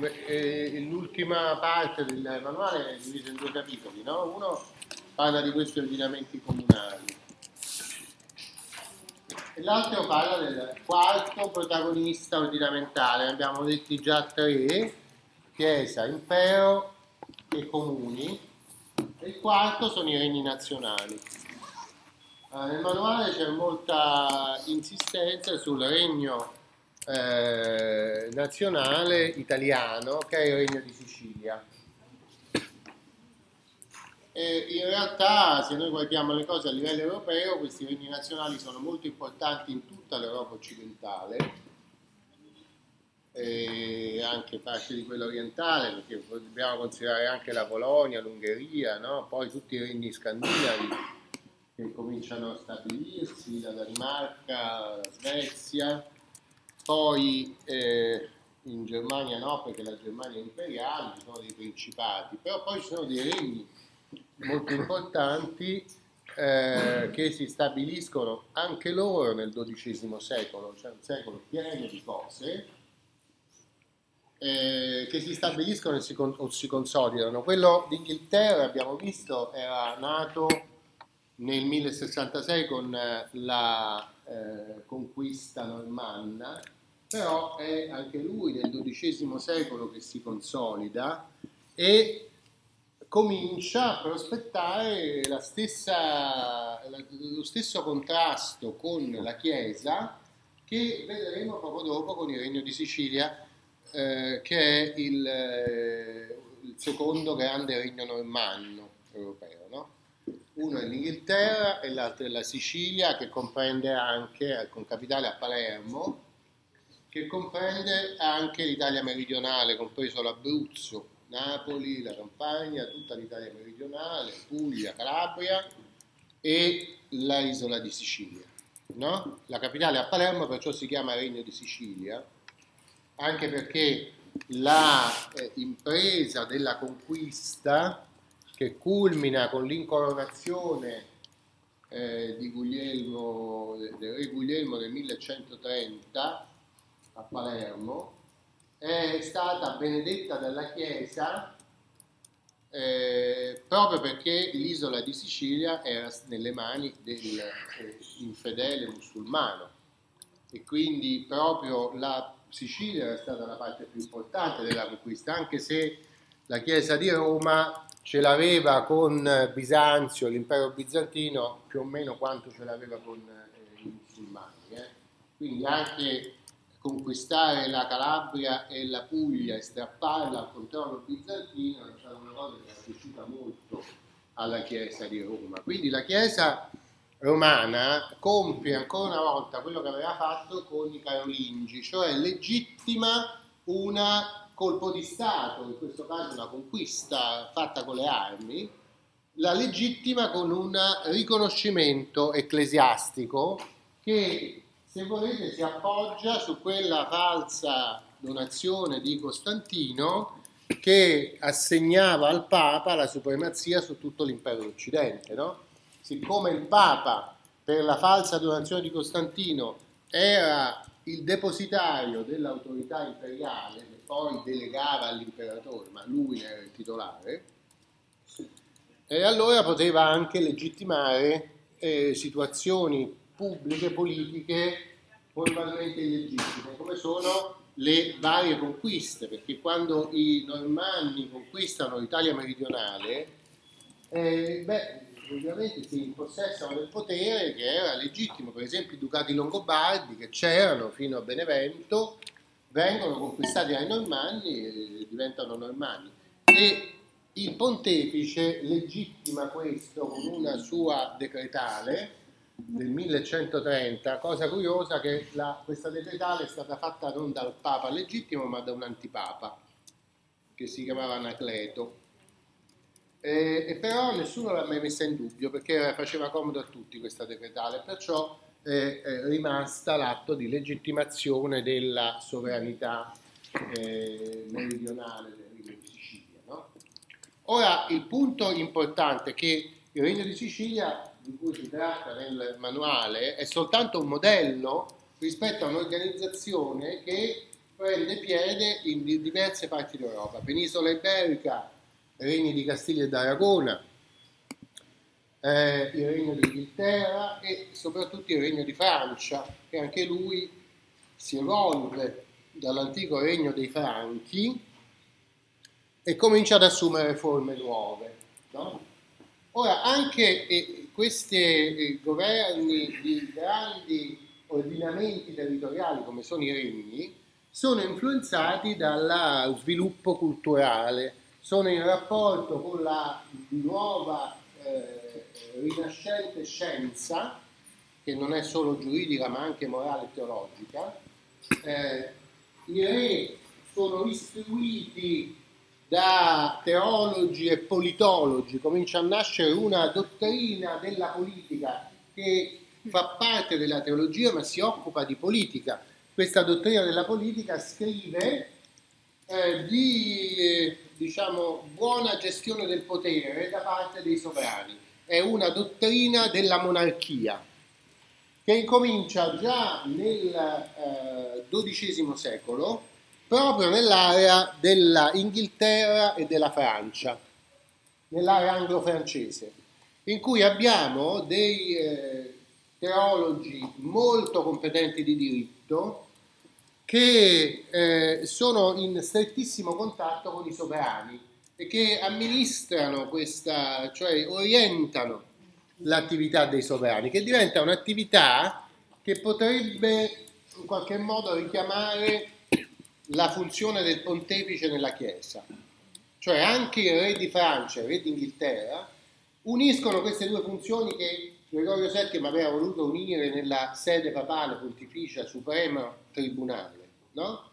eh, l'ultima parte del manuale è divisa in due capitoli, no? Uno parla di questi ordinamenti comunali e l'altro parla del quarto protagonista ordinamentale, ne abbiamo detti già tre, Chiesa, Impero e Comuni, e il quarto sono i regni nazionali. Allora, nel manuale c'è molta insistenza sul regno eh, nazionale italiano che è il regno di Sicilia. E in realtà, se noi guardiamo le cose a livello europeo, questi regni nazionali sono molto importanti in tutta l'Europa occidentale e anche parte di quella orientale, perché dobbiamo considerare anche la Polonia, l'Ungheria, no? poi tutti i regni scandinavi che cominciano a stabilirsi, la Danimarca, la Svezia, poi eh, in Germania no, perché la Germania è imperiale, ci sono dei principati, però poi ci sono dei regni molto importanti eh, che si stabiliscono anche loro nel XII secolo, cioè un secolo pieno di cose, eh, che si stabiliscono si con, si consolidano. Quello d'Inghilterra, abbiamo visto, era nato nel 1066 con la eh, conquista normanna però è anche lui nel XII secolo che si consolida e comincia a prospettare stessa, lo stesso contrasto con la Chiesa che vedremo poco dopo con il Regno di Sicilia, eh, che è il, eh, il, secondo grande regno normanno europeo. No? Uno è l'Inghilterra e l'altro è la Sicilia, che comprende anche, con capitale a Palermo, che comprende anche l'Italia meridionale, compreso l'Abruzzo, Napoli, la Campania, tutta l'Italia meridionale, Puglia, Calabria e la isola di Sicilia. No? La capitale a Palermo perciò si chiama Regno di Sicilia, anche perché la eh, della conquista che culmina con l'incoronazione eh, di Guglielmo, del re Guglielmo nel 1130 a Palermo, è stata benedetta dalla Chiesa eh, proprio perché l'isola di Sicilia era nelle mani dell'infedele eh, musulmano e quindi proprio la Sicilia era stata la parte più importante della conquista, anche se la Chiesa di Roma ce l'aveva con Bisanzio, l'impero bizantino, più o meno quanto ce l'aveva con eh, i musulmani. Eh. Quindi anche conquistare la Calabria e la Puglia e strapparla al controllo bizantino è stata una cosa che è piaciuta molto alla Chiesa di Roma. Quindi la Chiesa romana compie ancora una volta quello che aveva fatto con i Carolingi, cioè legittima una colpo di Stato, in questo caso una conquista fatta con le armi, la legittima con un riconoscimento ecclesiastico che se volete si appoggia su quella falsa donazione di Costantino che assegnava al Papa la supremazia su tutto l'impero d'Occidente. No? Siccome il Papa per la falsa donazione di Costantino era il depositario dell'autorità imperiale che poi delegava all'imperatore, ma lui era il titolare, e allora poteva anche legittimare eh, situazioni pubbliche, politiche formalmente illegittime, come sono le varie conquiste, perché quando i normanni conquistano l'Italia meridionale, eh, beh, ovviamente si impossessano del potere che era legittimo, per esempio i ducati longobardi che c'erano fino a Benevento, vengono conquistati dai normanni e diventano normanni. E il pontefice legittima questo con una sua decretale del 1130, cosa curiosa che la, questa decretale è stata fatta non dal Papa legittimo ma da un antipapa che si chiamava Anacleto. E, e però nessuno l'ha mai messa in dubbio perché faceva comodo a tutti questa decretale, perciò è, è rimasta l'atto di legittimazione della sovranità eh, meridionale del Regno di Sicilia. No? Ora il punto importante è che il Regno di Sicilia di cui si tratta nel manuale è soltanto un modello rispetto a un'organizzazione che prende piede in diverse parti d'Europa, penisola iberica, regni di Castiglia e d'Aragona, eh, il regno d'Inghilterra e soprattutto il regno di Francia, che anche lui si evolve dall'antico regno dei Franchi e comincia ad assumere forme nuove. No? Ora, anche eh, questi eh, governi di grandi ordinamenti territoriali come sono i regni sono influenzati dallo sviluppo culturale, sono in rapporto con la nuova eh, rinascente scienza, che non è solo giuridica ma anche morale e teologica. Eh, I re sono istruiti da teologi e politologi, comincia a nascere una dottrina della politica che fa parte della teologia ma si occupa di politica. Questa dottrina della politica scrive eh, di diciamo, buona gestione del potere da parte dei sovrani. È una dottrina della monarchia che incomincia già nel XII eh, secolo proprio nell'area dell'Inghilterra e della Francia, nell'area anglo-francese, in cui abbiamo dei eh, teologi molto competenti di diritto che eh, sono in strettissimo contatto con i sovrani e che amministrano questa, cioè orientano l'attività dei sovrani, che diventa un'attività che potrebbe in qualche modo richiamare la funzione del pontefice nella Chiesa. Cioè anche il re di Francia e il re d'Inghilterra uniscono queste due funzioni che Gregorio VII aveva voluto unire nella sede papale pontificia supremo tribunale, no?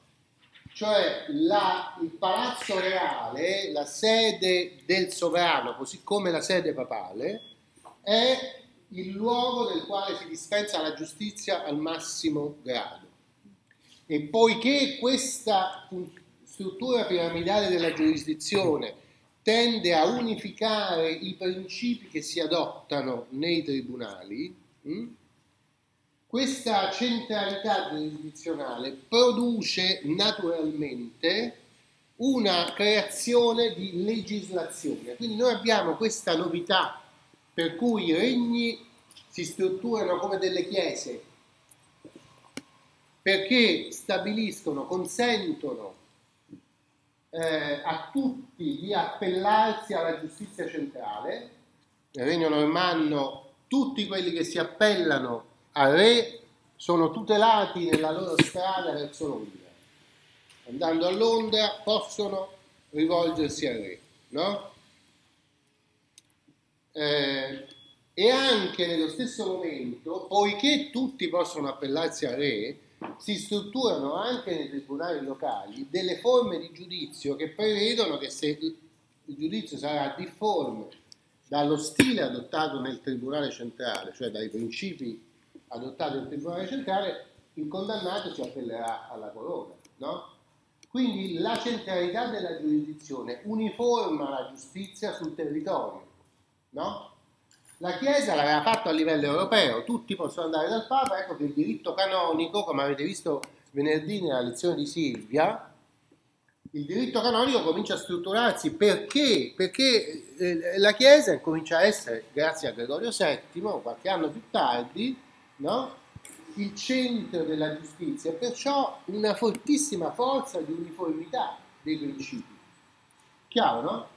Cioè la, il palazzo reale, la sede del sovrano, così come la sede papale, è il luogo nel quale si dispensa la giustizia al massimo grado. E poiché questa struttura piramidale della giurisdizione tende a unificare i principi che si adottano nei tribunali, hm, questa centralità giurisdizionale produce naturalmente una creazione di legislazione. Quindi noi abbiamo questa novità per cui i regni si strutturano come delle chiese perché stabiliscono, consentono eh, a tutti di appellarsi alla giustizia centrale. Nel regno normanno tutti quelli che si appellano al re sono tutelati nella loro strada verso Londra. Andando a Londra possono rivolgersi al re, no? Eh, e anche nello stesso momento, poiché tutti possono appellarsi al re, si strutturano anche nei tribunali locali delle forme di giudizio che prevedono che se il giudizio sarà difforme dallo stile adottato nel tribunale centrale, cioè dai principi adottati nel tribunale centrale, il condannato si appellerà alla corona. No? Quindi la centralità della giurisdizione uniforma la giustizia sul territorio. No? La Chiesa l'aveva fatto a livello europeo, tutti possono andare dal Papa, ecco che il diritto canonico, come avete visto venerdì nella lezione di Silvia, il diritto canonico comincia a strutturarsi perché? Perché eh, la Chiesa comincia a essere, grazie a Gregorio VII, qualche anno più tardi, no? il centro della giustizia e perciò una fortissima forza di uniformità dei principi. Chiaro, no?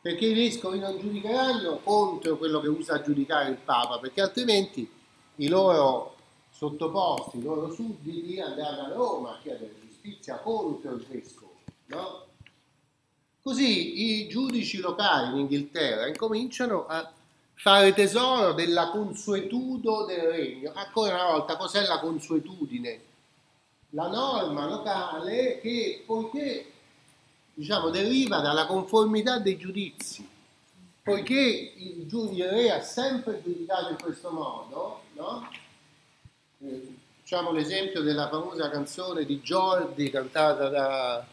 Perché i vescovi non giudicheranno contro quello che usa a giudicare il Papa, perché altrimenti i loro sottoposti, i loro sudditi andranno a Roma a chiedere giustizia contro il vescovo. No? Così i giudici locali in Inghilterra incominciano a fare tesoro della consuetudo del regno. Ancora una volta, cos'è la consuetudine? La norma locale che, poiché diciamo, deriva dalla conformità dei giudizi, poiché il, il re ha sempre giudicato in questo modo, no? eh, facciamo l'esempio della famosa canzone di Jordi cantata da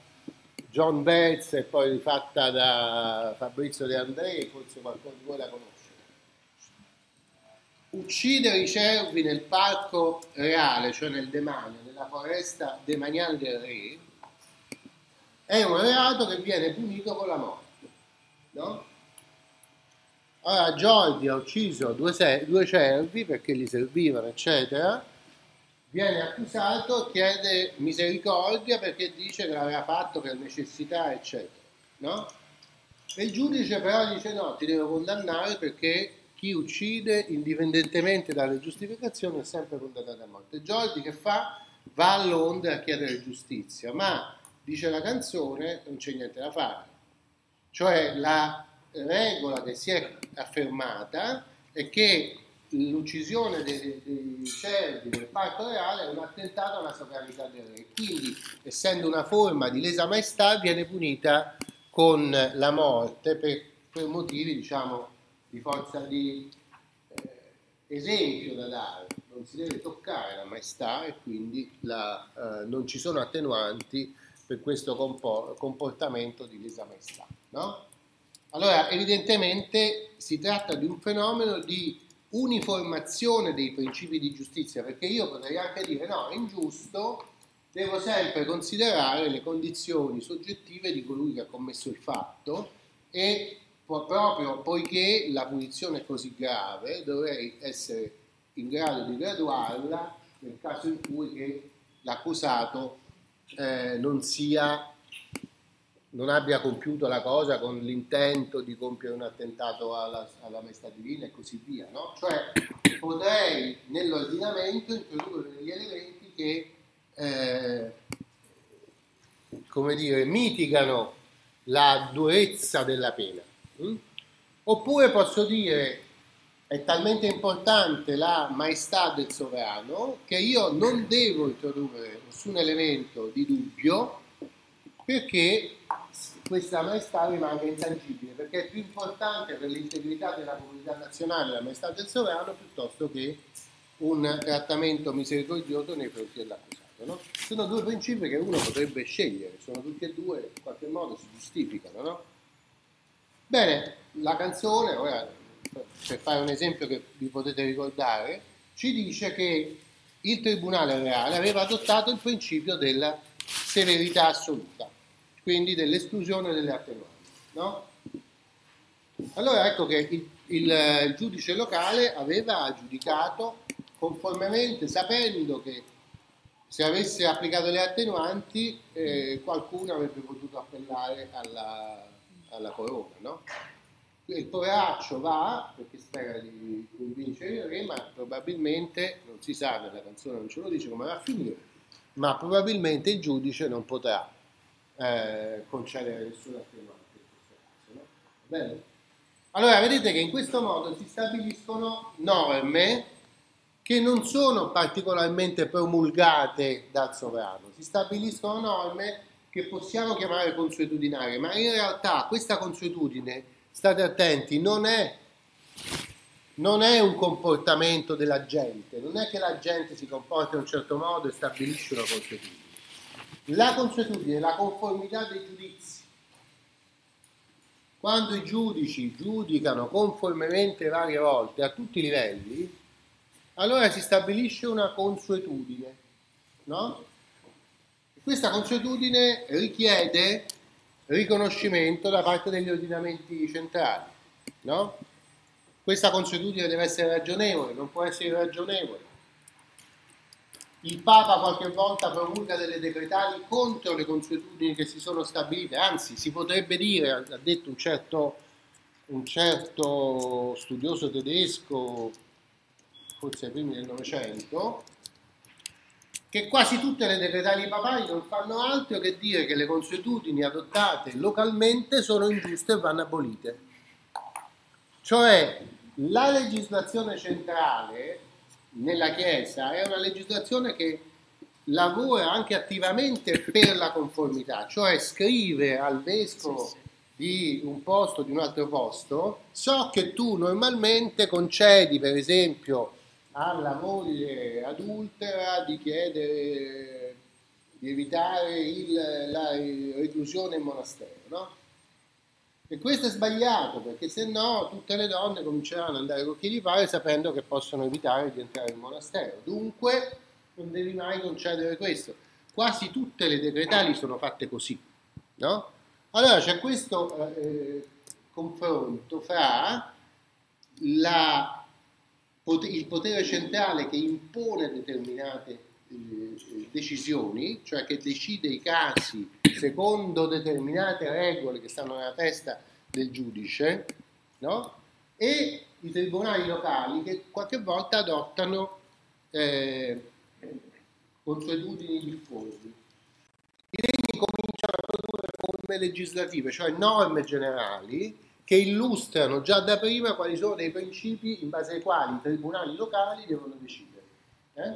John Betts e poi rifatta da Fabrizio De André, forse qualcuno di voi la conosce. uccidere i cervi nel parco reale, cioè nel demanio, nella foresta demaniale del re, è un reato che viene punito con la morte. No? Allora Giordi ha ucciso due, due cervi perché gli servivano, eccetera, viene accusato, chiede misericordia perché dice che l'aveva fatto per necessità, eccetera. No? E il giudice però dice no, ti devo condannare perché chi uccide, indipendentemente dalle giustificazioni, è sempre condannato a morte. Giordi che fa? Va a Londra a chiedere giustizia, ma dice la canzone, non c'è niente da fare. Cioè la regola che si è affermata è che l'uccisione dei, dei cervi del parco reale è un attentato alla sovranità del re. Quindi, essendo una forma di lesa maestà, viene punita con la morte per, per motivi, diciamo, di forza di eh, esempio da dare, non si deve toccare la maestà e quindi la, eh, non ci sono attenuanti per questo comportamento di lesa maestà. No? Allora, evidentemente si tratta di un fenomeno di uniformazione dei principi di giustizia, perché io potrei anche dire no, è ingiusto, devo sempre considerare le condizioni soggettive di colui che ha commesso il fatto e proprio poiché la punizione è così grave, dovrei essere in grado di graduarla nel caso in cui l'accusato eh, non, sia, non abbia compiuto la cosa con l'intento di compiere un attentato alla, alla maestà divina e così via. No? Cioè potrei nell'ordinamento introdurre degli elementi che eh, come dire, mitigano la durezza della pena. Mm? Oppure posso dire è talmente importante la maestà del sovrano che io non devo introdurre nessun elemento di dubbio perché questa maestà rimanga intangibile, perché è più importante per l'integrità della comunità nazionale la maestà del sovrano piuttosto che un trattamento misericordioso nei confronti dell'accusato. No? Sono due principi che uno potrebbe scegliere, sono tutti e due in qualche modo si giustificano. No? Bene, la canzone, ora per fare un esempio che vi potete ricordare, ci dice che il Tribunale Reale aveva adottato il principio della severità assoluta, quindi dell'esclusione delle attenuanti. No? Allora ecco che il, il, il, giudice locale aveva giudicato conformemente, sapendo che se avesse applicato le attenuanti eh, qualcuno avrebbe potuto appellare alla, alla corona, no? Il poveraccio va perché spera di convincere il re, ma probabilmente, non si sa, nella canzone non ce lo dice come va a finire, ma probabilmente il giudice non potrà eh, concedere nessuna attenuante in questo caso. No? Allora, vedete che in questo modo si stabiliscono norme che non sono particolarmente promulgate dal sovrano, si stabiliscono norme che possiamo chiamare consuetudinarie, ma in realtà questa consuetudine, state attenti, non è, non è un comportamento della gente, non è che la gente si comporta in un certo modo e stabilisce una consuetudine. La consuetudine è la conformità dei giudizi. Quando i giudici giudicano conformemente varie volte a tutti i livelli, allora si stabilisce una consuetudine, no? Questa consuetudine richiede riconoscimento da parte degli ordinamenti centrali, no? Questa consuetudine deve essere ragionevole, non può essere irragionevole. Il Papa qualche volta promulga delle decretali contro le consuetudini che si sono stabilite, anzi si potrebbe dire, ha detto un certo, un certo studioso tedesco, forse ai primi del Novecento, che quasi tutte le decretali papali non fanno altro che dire che le consuetudini adottate localmente sono ingiuste e vanno abolite. Cioè la legislazione centrale nella Chiesa è una legislazione che lavora anche attivamente per la conformità, cioè scrive al vescovo di un posto, di un altro posto, so che tu normalmente concedi per esempio alla moglie adultera di chiedere di evitare il, la reclusione in monastero, no? E questo è sbagliato perché se no tutte le donne cominceranno ad andare con chi li pare sapendo che possono evitare di entrare in monastero. Dunque non devi mai concedere questo. Quasi tutte le decretali sono fatte così. No? Allora c'è questo eh, confronto fra la, il potere centrale che impone determinate eh, decisioni, cioè che decide i casi secondo determinate regole che stanno nella testa del giudice, no? e i tribunali locali che qualche volta adottano eh, consuetudini diffusi. I regni cominciano a produrre forme legislative, cioè norme generali che illustrano già da prima quali sono dei principi in base ai quali i tribunali locali devono decidere. Eh?